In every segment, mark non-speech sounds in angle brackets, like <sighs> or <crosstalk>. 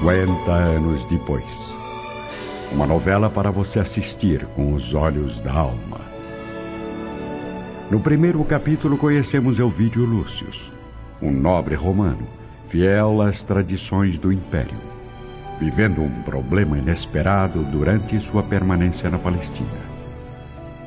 50 anos depois. Uma novela para você assistir com os olhos da alma. No primeiro capítulo conhecemos Elvídio Lúcius, um nobre romano, fiel às tradições do império, vivendo um problema inesperado durante sua permanência na Palestina.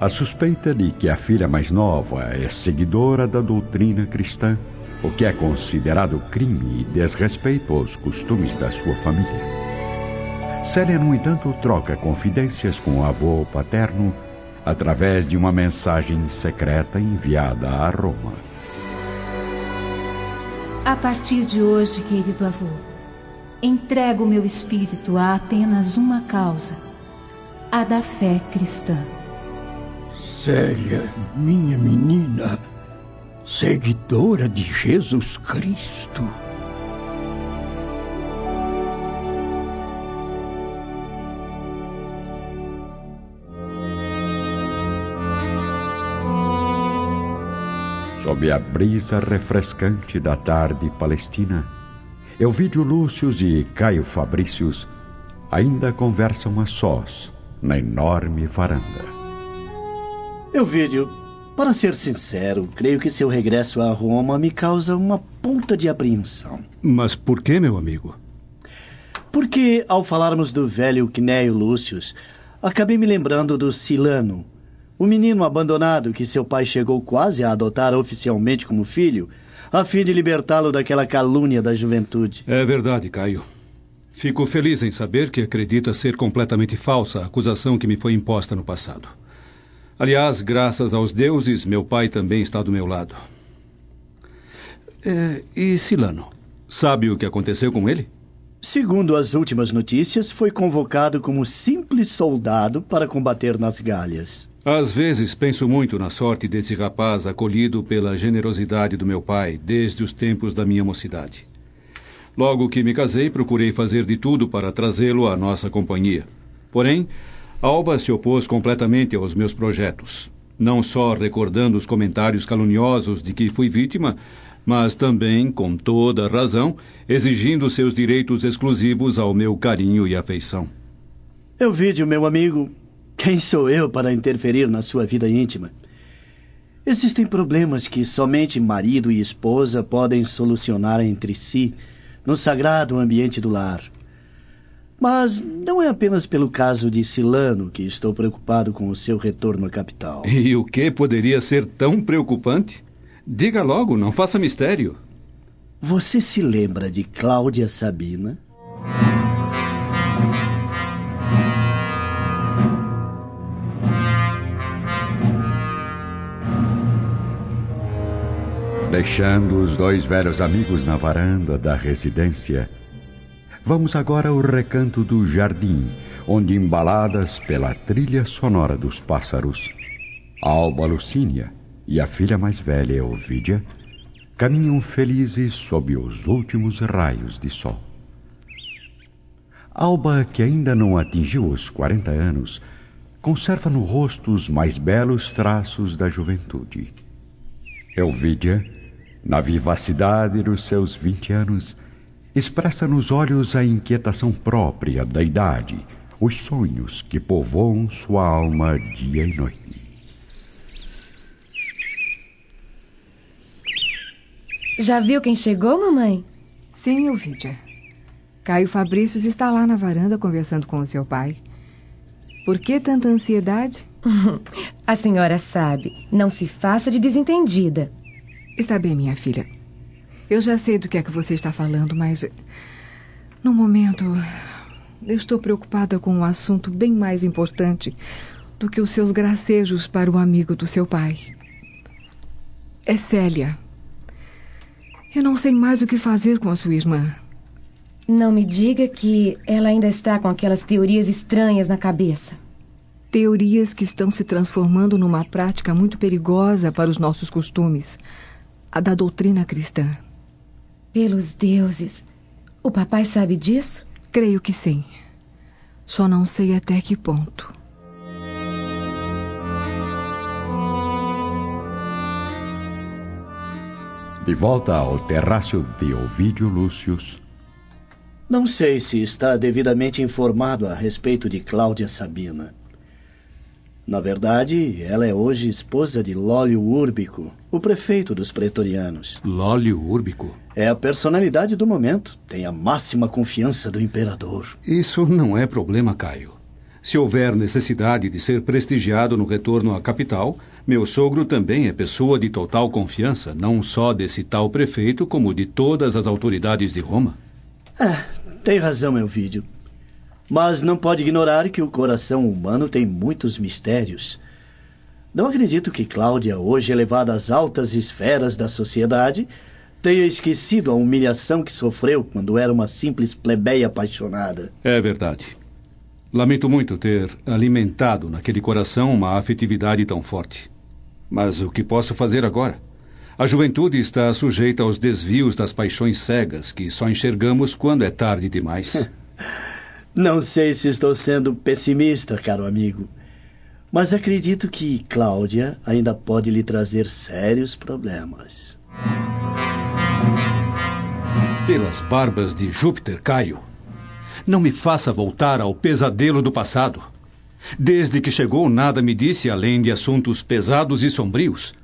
A suspeita de que a filha mais nova é seguidora da doutrina cristã, o que é considerado crime e desrespeito aos costumes da sua família. Célia, no entanto, troca confidências com o avô paterno através de uma mensagem secreta enviada a Roma. A partir de hoje, querido avô, entrego meu espírito a apenas uma causa: a da fé cristã. Célia, minha menina, seguidora de Jesus Cristo. Sob a brisa refrescante da tarde palestina, Elvídio Lúcius e Caio Fabrícios ainda conversam a sós na enorme varanda. Elvídio, para ser sincero, creio que seu regresso a Roma me causa uma ponta de apreensão. Mas por que, meu amigo? Porque, ao falarmos do velho Cnéio Lúcius, acabei me lembrando do Silano, o menino abandonado que seu pai chegou quase a adotar oficialmente como filho, a fim de libertá-lo daquela calúnia da juventude. É verdade, Caio. Fico feliz em saber que acredita ser completamente falsa a acusação que me foi imposta no passado. Aliás, graças aos deuses, meu pai também está do meu lado. É, e Silano? Sabe o que aconteceu com ele? Segundo as últimas notícias, foi convocado como simples soldado para combater nas Galhas. Às vezes penso muito na sorte desse rapaz acolhido pela generosidade do meu pai desde os tempos da minha mocidade. Logo que me casei, procurei fazer de tudo para trazê-lo à nossa companhia. Porém, Alba se opôs completamente aos meus projetos, não só recordando os comentários caluniosos de que fui vítima, mas também, com toda razão, exigindo seus direitos exclusivos ao meu carinho e afeição. Eu vídeo, meu amigo, quem sou eu para interferir na sua vida íntima? Existem problemas que somente marido e esposa podem solucionar entre si no sagrado ambiente do lar. Mas não é apenas pelo caso de Silano que estou preocupado com o seu retorno à capital. E o que poderia ser tão preocupante? Diga logo, não faça mistério. Você se lembra de Cláudia Sabina? Deixando os dois velhos amigos na varanda da residência, vamos agora ao recanto do jardim, onde, embaladas pela trilha sonora dos pássaros, Alba Lucínia e a filha mais velha, Ovídia, caminham felizes sob os últimos raios de sol. Alba, que ainda não atingiu os 40 anos, conserva no rosto os mais belos traços da juventude. Elvídia, na vivacidade dos seus vinte anos, expressa nos olhos a inquietação própria da idade, os sonhos que povoam sua alma dia e noite. Já viu quem chegou, mamãe? Sim, Elvídia. Caio Fabrícios está lá na varanda conversando com o seu pai. Por que tanta ansiedade? <laughs> A senhora sabe. Não se faça de desentendida. Está bem, minha filha. Eu já sei do que é que você está falando, mas. No momento. Eu estou preocupada com um assunto bem mais importante do que os seus gracejos para o amigo do seu pai. É Célia. Eu não sei mais o que fazer com a sua irmã. Não me diga que ela ainda está com aquelas teorias estranhas na cabeça. Teorias que estão se transformando numa prática muito perigosa para os nossos costumes a da doutrina cristã. Pelos deuses. O papai sabe disso? Creio que sim. Só não sei até que ponto. De volta ao terrácio de Ovídio Lúcius, Não sei se está devidamente informado a respeito de Cláudia Sabina. Na verdade, ela é hoje esposa de Lólio Úrbico, o prefeito dos pretorianos. Lólio Úrbico? É a personalidade do momento. Tem a máxima confiança do imperador. Isso não é problema, Caio. Se houver necessidade de ser prestigiado no retorno à capital, meu sogro também é pessoa de total confiança, não só desse tal prefeito, como de todas as autoridades de Roma. É, tem razão, Elvídio. Mas não pode ignorar que o coração humano tem muitos mistérios. Não acredito que Cláudia, hoje elevada às altas esferas da sociedade, tenha esquecido a humilhação que sofreu quando era uma simples plebeia apaixonada. É verdade. Lamento muito ter alimentado naquele coração uma afetividade tão forte. Mas o que posso fazer agora? A juventude está sujeita aos desvios das paixões cegas que só enxergamos quando é tarde demais. <laughs> Não sei se estou sendo pessimista, caro amigo, mas acredito que Cláudia ainda pode lhe trazer sérios problemas. Pelas barbas de Júpiter, Caio, não me faça voltar ao pesadelo do passado. Desde que chegou, nada me disse além de assuntos pesados e sombrios.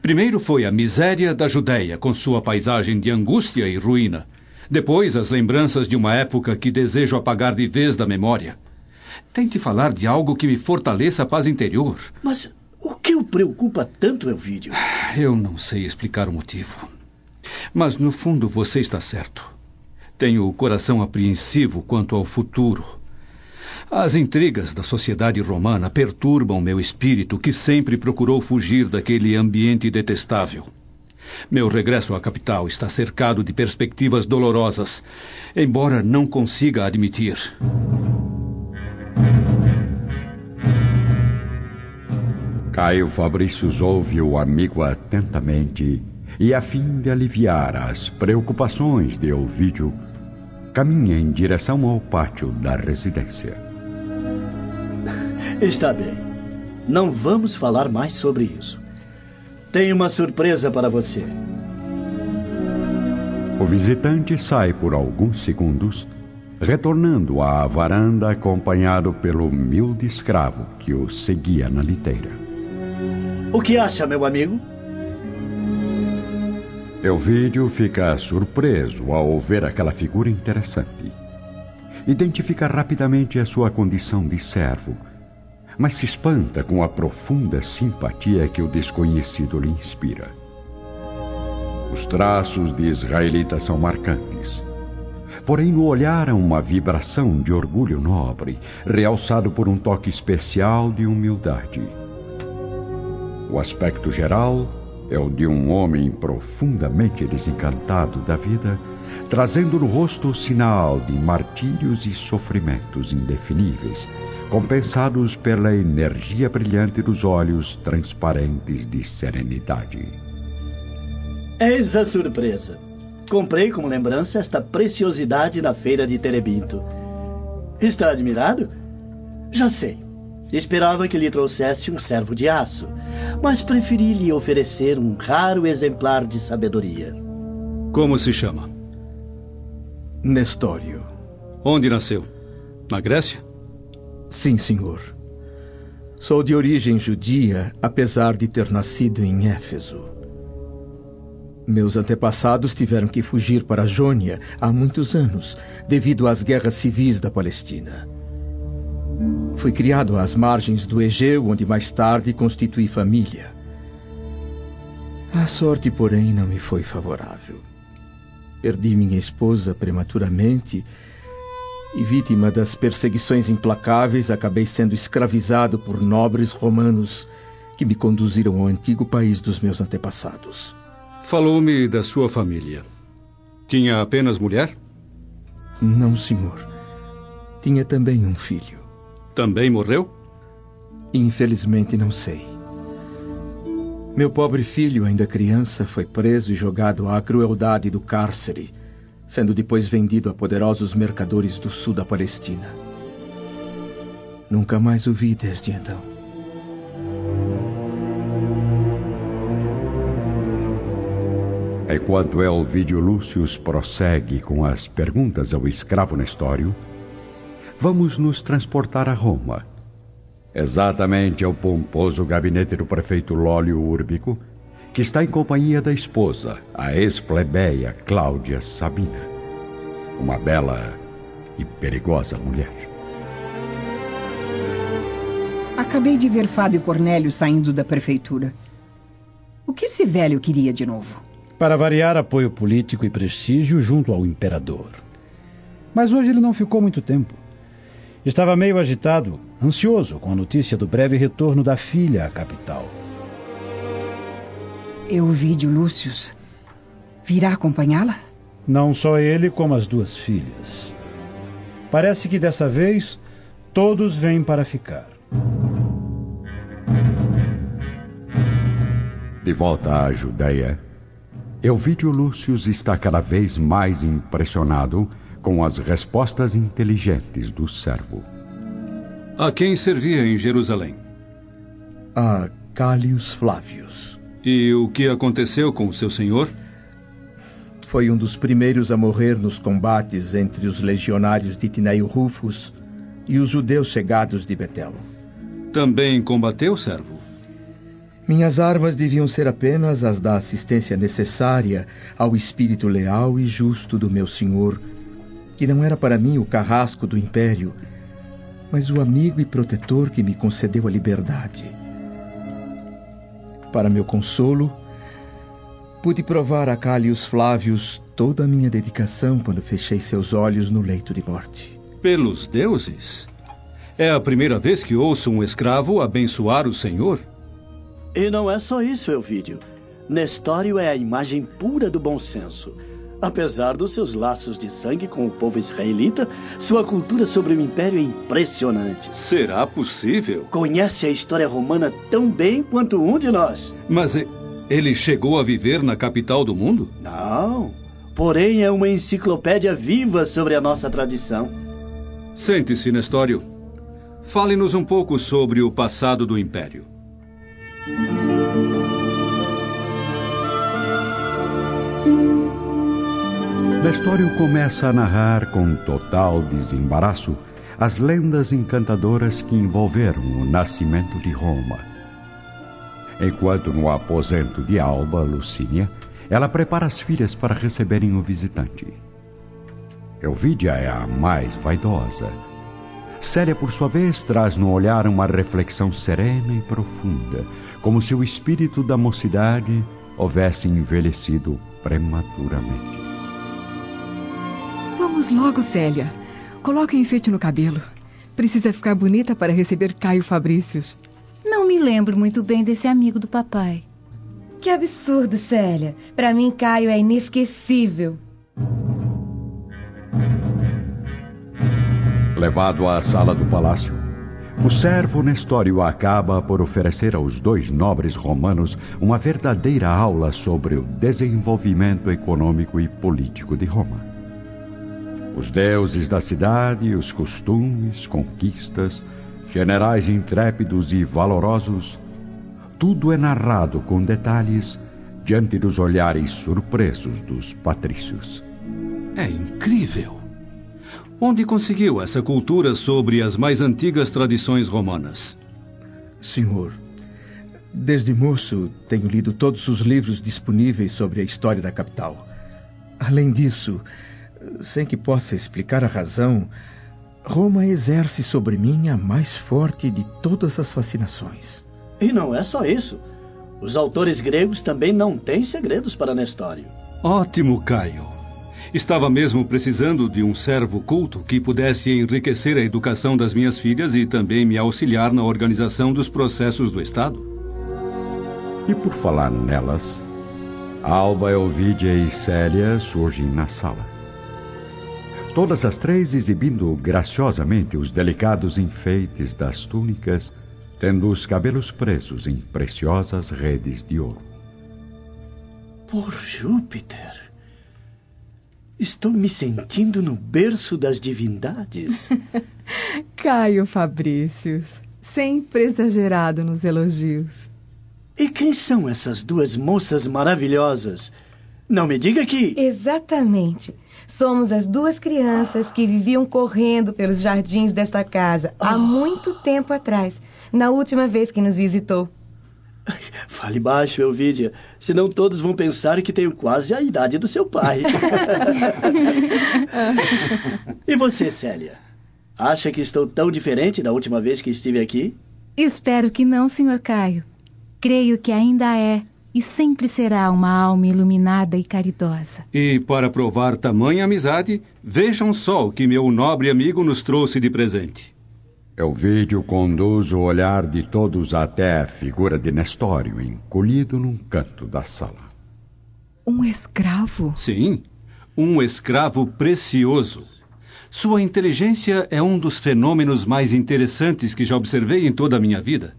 Primeiro foi a miséria da Judéia, com sua paisagem de angústia e ruína. Depois, as lembranças de uma época que desejo apagar de vez da memória. Tente falar de algo que me fortaleça a paz interior. Mas o que o preocupa tanto, Elvídio? <sighs> Eu não sei explicar o motivo. Mas, no fundo, você está certo. Tenho o coração apreensivo quanto ao futuro. As intrigas da sociedade romana perturbam meu espírito, que sempre procurou fugir daquele ambiente detestável. Meu regresso à capital está cercado de perspectivas dolorosas, embora não consiga admitir. Caio Fabrícios ouve o amigo atentamente e, a fim de aliviar as preocupações de Ovídio, caminha em direção ao pátio da residência. Está bem. Não vamos falar mais sobre isso. Tenho uma surpresa para você. O visitante sai por alguns segundos, retornando à varanda acompanhado pelo humilde escravo que o seguia na liteira. O que acha, meu amigo? Elvídio fica surpreso ao ver aquela figura interessante. Identifica rapidamente a sua condição de servo mas se espanta com a profunda simpatia que o desconhecido lhe inspira. Os traços de israelita são marcantes. Porém, no olhar há uma vibração de orgulho nobre, realçado por um toque especial de humildade. O aspecto geral é o de um homem profundamente desencantado da vida, trazendo no rosto o sinal de martírios e sofrimentos indefiníveis, compensados pela energia brilhante dos olhos transparentes de serenidade. Eis a surpresa. Comprei como lembrança esta preciosidade na feira de Terebinto. Está admirado? Já sei. Esperava que lhe trouxesse um servo de aço, mas preferi lhe oferecer um raro exemplar de sabedoria. Como se chama? Nestório. Onde nasceu? Na Grécia? Sim, senhor. Sou de origem judia, apesar de ter nascido em Éfeso. Meus antepassados tiveram que fugir para Jônia há muitos anos, devido às guerras civis da Palestina. Fui criado às margens do Egeu, onde mais tarde constituí família. A sorte, porém, não me foi favorável. Perdi minha esposa prematuramente e, vítima das perseguições implacáveis, acabei sendo escravizado por nobres romanos que me conduziram ao antigo país dos meus antepassados. Falou-me da sua família. Tinha apenas mulher? Não, senhor. Tinha também um filho. Também morreu? Infelizmente não sei. Meu pobre filho, ainda criança, foi preso e jogado à crueldade do cárcere sendo depois vendido a poderosos mercadores do sul da Palestina. Nunca mais o vi desde então. Enquanto Elvídio Lúcius prossegue com as perguntas ao escravo Nestório, vamos nos transportar a Roma, exatamente ao pomposo gabinete do prefeito Lólio Úrbico, que está em companhia da esposa, a ex-plebeia Cláudia Sabina, uma bela e perigosa mulher. Acabei de ver Fábio Cornélio saindo da prefeitura. O que esse velho queria de novo? Para variar apoio político e prestígio junto ao imperador. Mas hoje ele não ficou muito tempo. Estava meio agitado, ansioso com a notícia do breve retorno da filha à capital. Euvídio Lúcius virá acompanhá-la? Não só ele, como as duas filhas. Parece que dessa vez todos vêm para ficar. De volta à Judéia, Elvídio Lúcius está cada vez mais impressionado com as respostas inteligentes do servo. A quem servia em Jerusalém? A Cálios Flávios. E o que aconteceu com o seu senhor? Foi um dos primeiros a morrer nos combates entre os legionários de Tineio Rufus e os judeus chegados de Betel. Também combateu, servo? Minhas armas deviam ser apenas as da assistência necessária ao espírito leal e justo do meu senhor, que não era para mim o carrasco do império, mas o amigo e protetor que me concedeu a liberdade. Para meu consolo, pude provar a Cálios Flávios toda a minha dedicação quando fechei seus olhos no leito de morte. Pelos deuses? É a primeira vez que ouço um escravo abençoar o Senhor? E não é só isso, Elvídio. Nestório é a imagem pura do bom senso. Apesar dos seus laços de sangue com o povo israelita, sua cultura sobre o império é impressionante. Será possível? Conhece a história romana tão bem quanto um de nós. Mas ele chegou a viver na capital do mundo? Não. Porém, é uma enciclopédia viva sobre a nossa tradição. Sente-se, Nestório. Fale-nos um pouco sobre o passado do império. Nestório começa a narrar com total desembaraço as lendas encantadoras que envolveram o nascimento de Roma. Enquanto no aposento de Alba, Lucínia, ela prepara as filhas para receberem o visitante. Elvídia é a mais vaidosa. Célia, por sua vez, traz no olhar uma reflexão serena e profunda, como se o espírito da mocidade houvesse envelhecido prematuramente. Vamos logo, Célia. Coloque o enfeite no cabelo. Precisa ficar bonita para receber Caio Fabrícios. Não me lembro muito bem desse amigo do papai. Que absurdo, Célia. Para mim, Caio é inesquecível. Levado à sala do palácio, o servo Nestório acaba por oferecer aos dois nobres romanos uma verdadeira aula sobre o desenvolvimento econômico e político de Roma. Os deuses da cidade, os costumes, conquistas, generais intrépidos e valorosos, tudo é narrado com detalhes diante dos olhares surpresos dos patrícios. É incrível! Onde conseguiu essa cultura sobre as mais antigas tradições romanas? Senhor, desde moço tenho lido todos os livros disponíveis sobre a história da capital. Além disso, sem que possa explicar a razão, Roma exerce sobre mim a mais forte de todas as fascinações. E não é só isso. Os autores gregos também não têm segredos para Nestório. Ótimo, Caio. Estava mesmo precisando de um servo culto que pudesse enriquecer a educação das minhas filhas e também me auxiliar na organização dos processos do Estado. E por falar nelas, Alba, Elvídia e Célia surgem na sala. Todas as três exibindo graciosamente os delicados enfeites das túnicas, tendo os cabelos presos em preciosas redes de ouro. Por Júpiter! Estou me sentindo no berço das divindades. <laughs> Caio Fabrícios, sempre exagerado nos elogios. E quem são essas duas moças maravilhosas? Não me diga que. Exatamente. Somos as duas crianças que viviam correndo pelos jardins desta casa há muito tempo atrás, na última vez que nos visitou. <laughs> Fale baixo, Elvídia, senão todos vão pensar que tenho quase a idade do seu pai. <laughs> e você, Célia? Acha que estou tão diferente da última vez que estive aqui? Espero que não, Sr. Caio. Creio que ainda é e sempre será uma alma iluminada e caridosa. E para provar tamanha amizade, vejam só o que meu nobre amigo nos trouxe de presente. Elvídio conduz o olhar de todos até a figura de Nestório, encolhido num canto da sala. Um escravo? Sim, um escravo precioso. Sua inteligência é um dos fenômenos mais interessantes que já observei em toda a minha vida.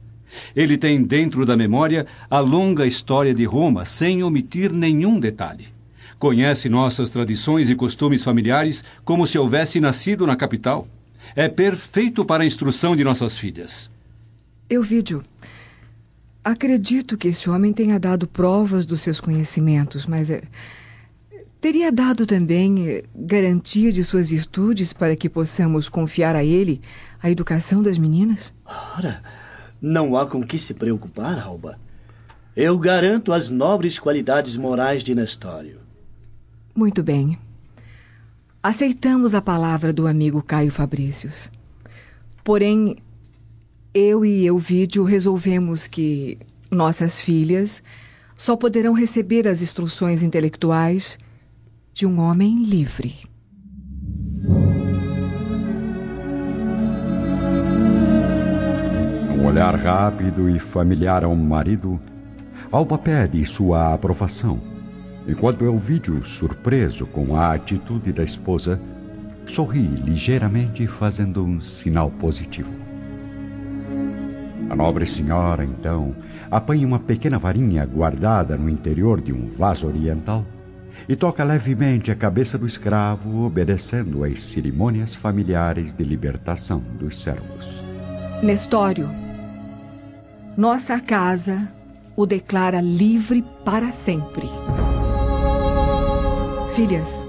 Ele tem dentro da memória a longa história de Roma, sem omitir nenhum detalhe. Conhece nossas tradições e costumes familiares como se houvesse nascido na capital. É perfeito para a instrução de nossas filhas. Euvídio, acredito que esse homem tenha dado provas dos seus conhecimentos, mas é, teria dado também é, garantia de suas virtudes para que possamos confiar a ele a educação das meninas? Ora, não há com que se preocupar, Alba. Eu garanto as nobres qualidades morais de Nestório. Muito bem. Aceitamos a palavra do amigo Caio Fabricius. Porém, eu e Euvídio resolvemos que nossas filhas só poderão receber as instruções intelectuais de um homem livre. Olhar rápido e familiar ao marido, Alba pede sua aprovação, enquanto Elvídio, surpreso com a atitude da esposa, sorri ligeiramente fazendo um sinal positivo. A nobre senhora, então, apanha uma pequena varinha guardada no interior de um vaso oriental e toca levemente a cabeça do escravo, obedecendo às cerimônias familiares de libertação dos servos. Nestório, nossa casa o declara livre para sempre. Filhas,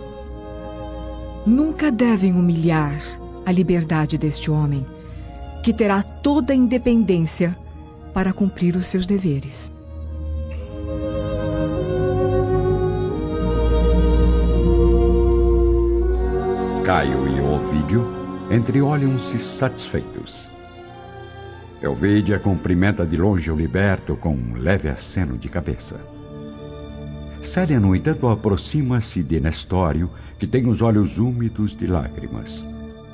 nunca devem humilhar a liberdade deste homem, que terá toda a independência para cumprir os seus deveres. Caio e Ovídio entreolham-se satisfeitos. Elvídia cumprimenta de longe o liberto com um leve aceno de cabeça. Célia, no entanto, aproxima-se de Nestório, que tem os olhos úmidos de lágrimas.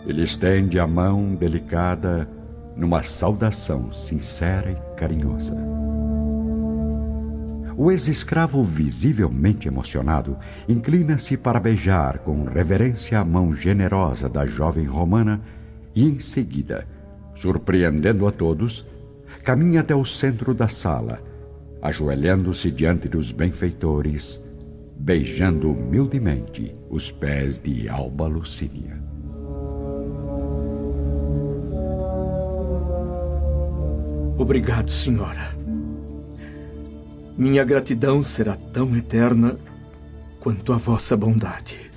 Ele estende a mão delicada numa saudação sincera e carinhosa. O ex-escravo, visivelmente emocionado, inclina-se para beijar com reverência a mão generosa da jovem romana e, em seguida, surpreendendo a todos, caminha até o centro da sala, ajoelhando-se diante dos benfeitores, beijando humildemente os pés de Alba Lucínia. Obrigado, senhora. Minha gratidão será tão eterna quanto a vossa bondade.